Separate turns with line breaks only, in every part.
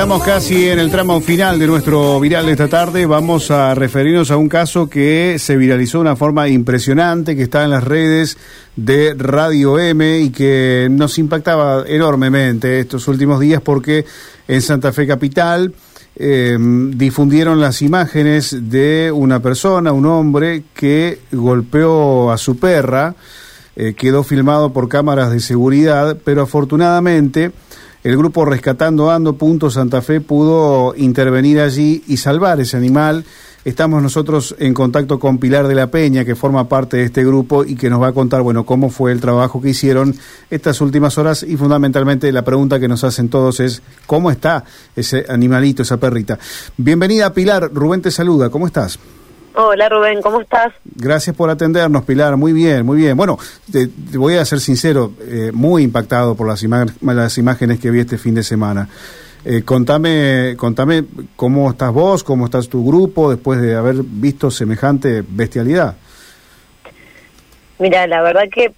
estamos casi en el tramo final de nuestro viral de esta tarde. Vamos a referirnos a un caso que se viralizó de una forma impresionante, que está en las redes de Radio M y que nos impactaba enormemente estos últimos días porque en Santa Fe Capital eh, difundieron las imágenes de una persona, un hombre, que golpeó a su perra. Eh, quedó filmado por cámaras de seguridad, pero afortunadamente el grupo Rescatando Ando Santa Fe pudo intervenir allí y salvar ese animal. Estamos nosotros en contacto con Pilar de la Peña, que forma parte de este grupo y que nos va a contar, bueno, cómo fue el trabajo que hicieron estas últimas horas y fundamentalmente la pregunta que nos hacen todos es, ¿cómo está ese animalito, esa perrita? Bienvenida Pilar, Rubén te saluda, ¿cómo estás?
Hola Rubén, ¿cómo estás?
Gracias por atendernos, Pilar. Muy bien, muy bien. Bueno, te, voy a ser sincero, eh, muy impactado por las, las imágenes que vi este fin de semana. Eh, contame, contame cómo estás vos, cómo estás tu grupo después de haber visto semejante bestialidad.
Mira, la verdad que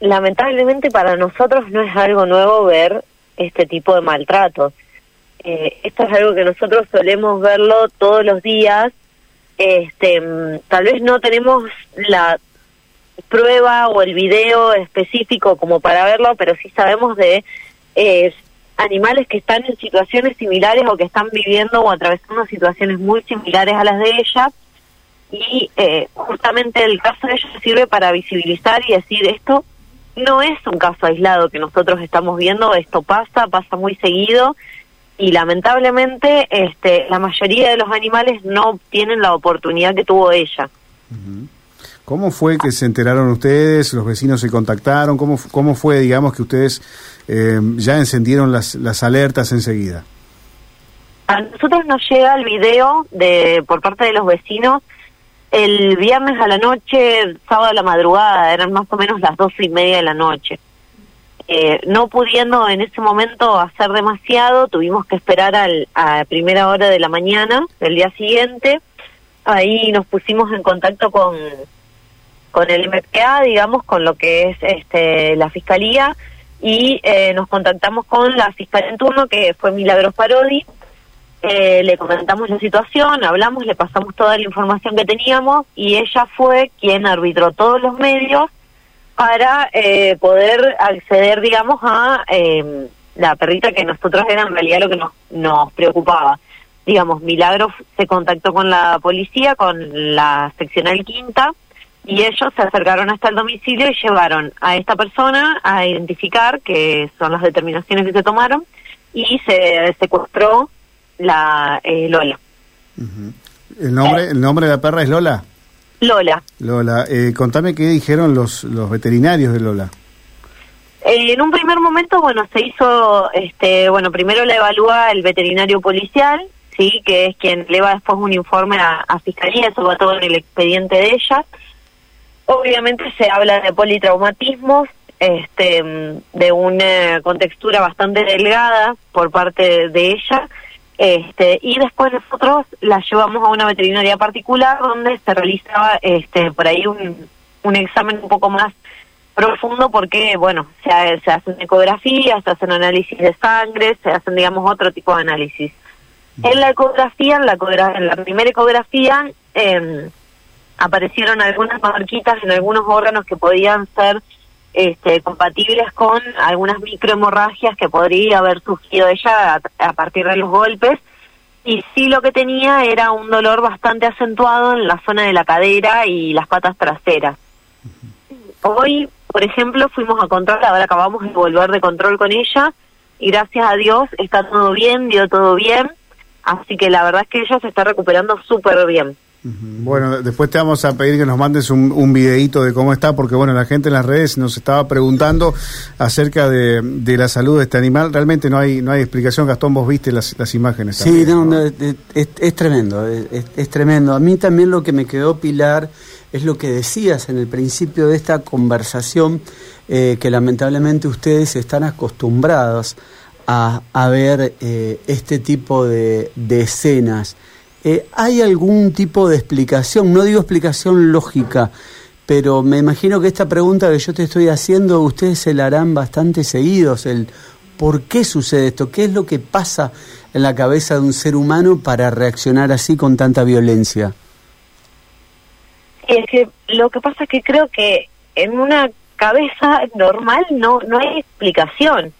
lamentablemente para nosotros no es algo nuevo ver este tipo de maltrato. Eh, esto es algo que nosotros solemos verlo todos los días este, tal vez no tenemos la prueba o el video específico como para verlo, pero sí sabemos de eh, animales que están en situaciones similares o que están viviendo o atravesando situaciones muy similares a las de ella. Y eh, justamente el caso de ella sirve para visibilizar y decir esto no es un caso aislado que nosotros estamos viendo, esto pasa, pasa muy seguido y lamentablemente este, la mayoría de los animales no tienen la oportunidad que tuvo ella.
¿Cómo fue que se enteraron ustedes? ¿Los vecinos se contactaron? ¿Cómo, cómo fue, digamos, que ustedes eh, ya encendieron las, las alertas enseguida?
A nosotros nos llega el video de por parte de los vecinos el viernes a la noche, el sábado a la madrugada, eran más o menos las doce y media de la noche. Eh, no pudiendo en ese momento hacer demasiado, tuvimos que esperar al, a primera hora de la mañana del día siguiente. Ahí nos pusimos en contacto con, con el MPA, digamos, con lo que es este, la fiscalía, y eh, nos contactamos con la fiscal en turno, que fue Milagros Parodi. Eh, le comentamos la situación, hablamos, le pasamos toda la información que teníamos y ella fue quien arbitró todos los medios para eh, poder acceder, digamos, a eh, la perrita que nosotros era en realidad lo que nos, nos preocupaba. Digamos, Milagro se contactó con la policía, con la seccional quinta, y ellos se acercaron hasta el domicilio y llevaron a esta persona a identificar, que son las determinaciones que se tomaron, y se secuestró la eh, Lola.
¿El, nombre, ¿El nombre de la perra es Lola?
Lola.
Lola, eh, contame qué dijeron los, los veterinarios de Lola.
Eh, en un primer momento, bueno, se hizo, este, bueno, primero la evalúa el veterinario policial, sí, que es quien le va después un informe a, fiscalía, eso va todo en el expediente de ella. Obviamente se habla de politraumatismos, este, de una contextura bastante delgada por parte de ella este, y después nosotros la llevamos a una veterinaria particular donde se realizaba este, por ahí un, un examen un poco más profundo porque, bueno, se, se hacen ecografías, se hacen análisis de sangre, se hacen, digamos, otro tipo de análisis. En la ecografía, en la, en la primera ecografía, eh, aparecieron algunas marquitas en algunos órganos que podían ser este, compatibles con algunas microhemorragias que podría haber surgido ella a, partir de los golpes. Y sí lo que tenía era un dolor bastante acentuado en la zona de la cadera y las patas traseras. Hoy, por ejemplo, fuimos a control, ahora acabamos de volver de control con ella y gracias a Dios está todo bien, dio todo bien. Así que la verdad es que ella se está recuperando súper bien.
Bueno, después te vamos a pedir que nos mandes un, un videíto de cómo está, porque bueno, la gente en las redes nos estaba preguntando acerca de, la salud de este animal. Realmente no hay no hay explicación, Gastón, vos viste las, las imágenes.
Sí, es, tremendo, es, tremendo. A mí también lo que me quedó, Pilar, es lo que decías en el principio de esta conversación, eh, que lamentablemente ustedes están acostumbrados a, a ver eh, este tipo de, de escenas. Eh, ¿Hay algún tipo de explicación? No digo explicación lógica, pero me imagino que esta pregunta que yo te estoy haciendo, ustedes se la harán bastante seguidos, el ¿Por qué sucede esto? ¿Qué es lo que pasa en la cabeza de un ser humano para reaccionar así con tanta violencia?
Es que lo que pasa es que creo que en una cabeza normal no no hay explicación.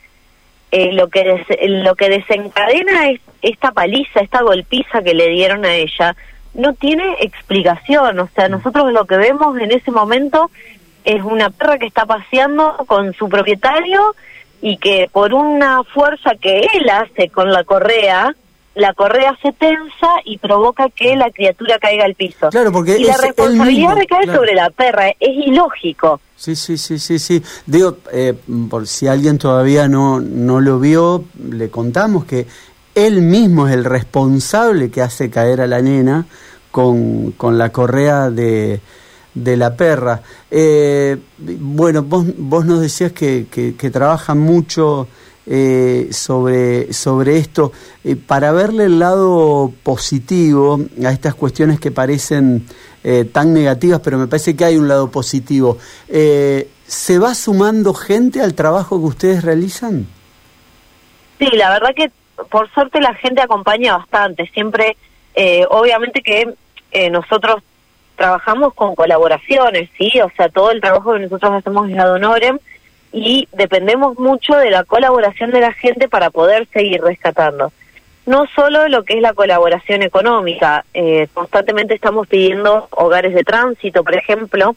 Eh, lo que lo que desencadena es esta paliza, esta golpiza que le dieron a ella, no tiene explicación. O sea, nosotros lo que vemos en ese momento es una perra que está paseando con su propietario y que por una fuerza que él hace con la correa, la correa se tensa y provoca que la criatura caiga al piso.
Claro, porque
y la responsabilidad recae sobre la perra, es ilógico.
Sí, sí, sí, sí, sí. Digo, eh, por si alguien todavía no, no lo vio, le contamos que él mismo es el responsable que hace caer a la nena con, con la correa de, de la perra. Eh, bueno, vos, vos nos decías que, que, trabajan mucho eh, sobre, sobre esto. Eh, para verle el lado positivo a estas cuestiones que parecen tan negativas, pero me parece que hay un lado positivo. ¿Se va sumando gente al trabajo que ustedes realizan?
Sí, la verdad que por suerte la gente acompaña bastante. Siempre, obviamente que nosotros trabajamos con colaboraciones, ¿sí? O sea, todo el trabajo que nosotros hacemos es ad honorem y dependemos mucho de la colaboración de la gente para poder seguir rescatando. No solo lo que es la colaboración económica, eh, constantemente estamos pidiendo hogares de tránsito, por ejemplo,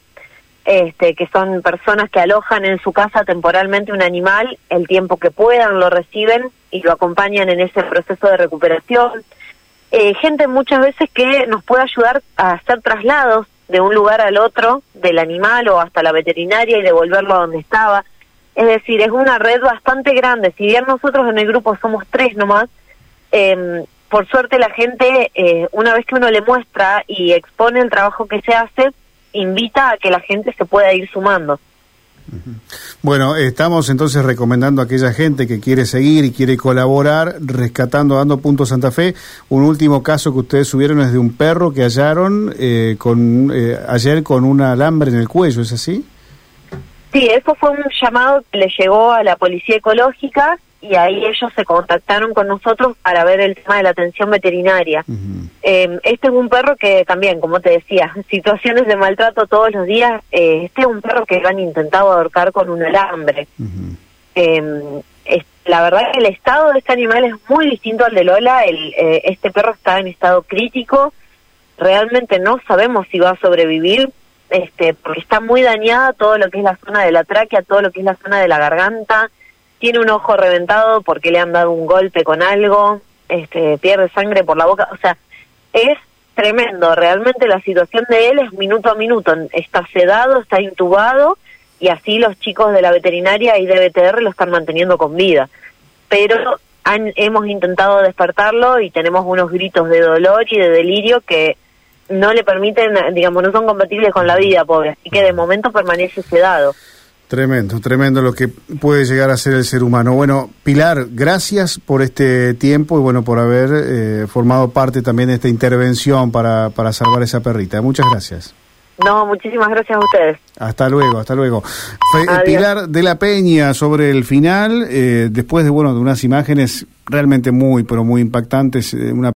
este, que son personas que alojan en su casa temporalmente un animal, el tiempo que puedan lo reciben y lo acompañan en ese proceso de recuperación eh, gente muchas veces que nos puede ayudar a hacer traslados de un lugar al otro del animal o hasta la veterinaria y devolverlo a donde estaba. Es decir, es una red bastante grande. Si bien nosotros en el grupo somos tres nomás, eh, por suerte la gente, eh, una vez que uno le muestra y expone el trabajo que se hace, invita a que la gente se pueda ir sumando.
Bueno, estamos entonces recomendando a aquella gente que quiere seguir y quiere colaborar, rescatando, dando puntos Santa Fe. Un último caso que ustedes subieron es de un perro que hallaron eh, con, eh, ayer con un alambre en el cuello, ¿es así?
Sí, eso fue un llamado que le llegó a la policía ecológica y ahí ellos se contactaron con nosotros para ver el tema de la atención veterinaria. Eh, este es un perro que también, como te decía, situaciones de maltrato todos los días. Eh, este es un perro que lo han intentado ahorcar con un alambre. Eh, la verdad que el estado de este animal es muy distinto al de Lola. El, este perro está en estado crítico. Realmente no sabemos si va a sobrevivir. Este, porque está muy dañada todo lo que es la zona de la tráquea, todo lo que es la zona de la garganta. Tiene un ojo reventado porque le han dado un golpe con algo, este, pierde sangre por la boca, o sea, es tremendo, realmente la situación de él es minuto a minuto, está sedado, está intubado y así los chicos de la veterinaria y de BTR lo están manteniendo con vida. Pero han, hemos intentado despertarlo y tenemos unos gritos de dolor y de delirio que no le permiten, digamos, no son compatibles con la vida, pobre, así que de momento permanece sedado.
Tremendo, tremendo lo que puede llegar a ser el ser humano. Bueno, Pilar, gracias por este tiempo y bueno, por haber eh, formado parte también de esta intervención para, para salvar esa perrita. Muchas gracias.
No, muchísimas gracias a ustedes.
Hasta luego, hasta luego. Pilar de la Peña sobre el final, eh, después de bueno de unas imágenes realmente muy, pero muy impactantes, eh, una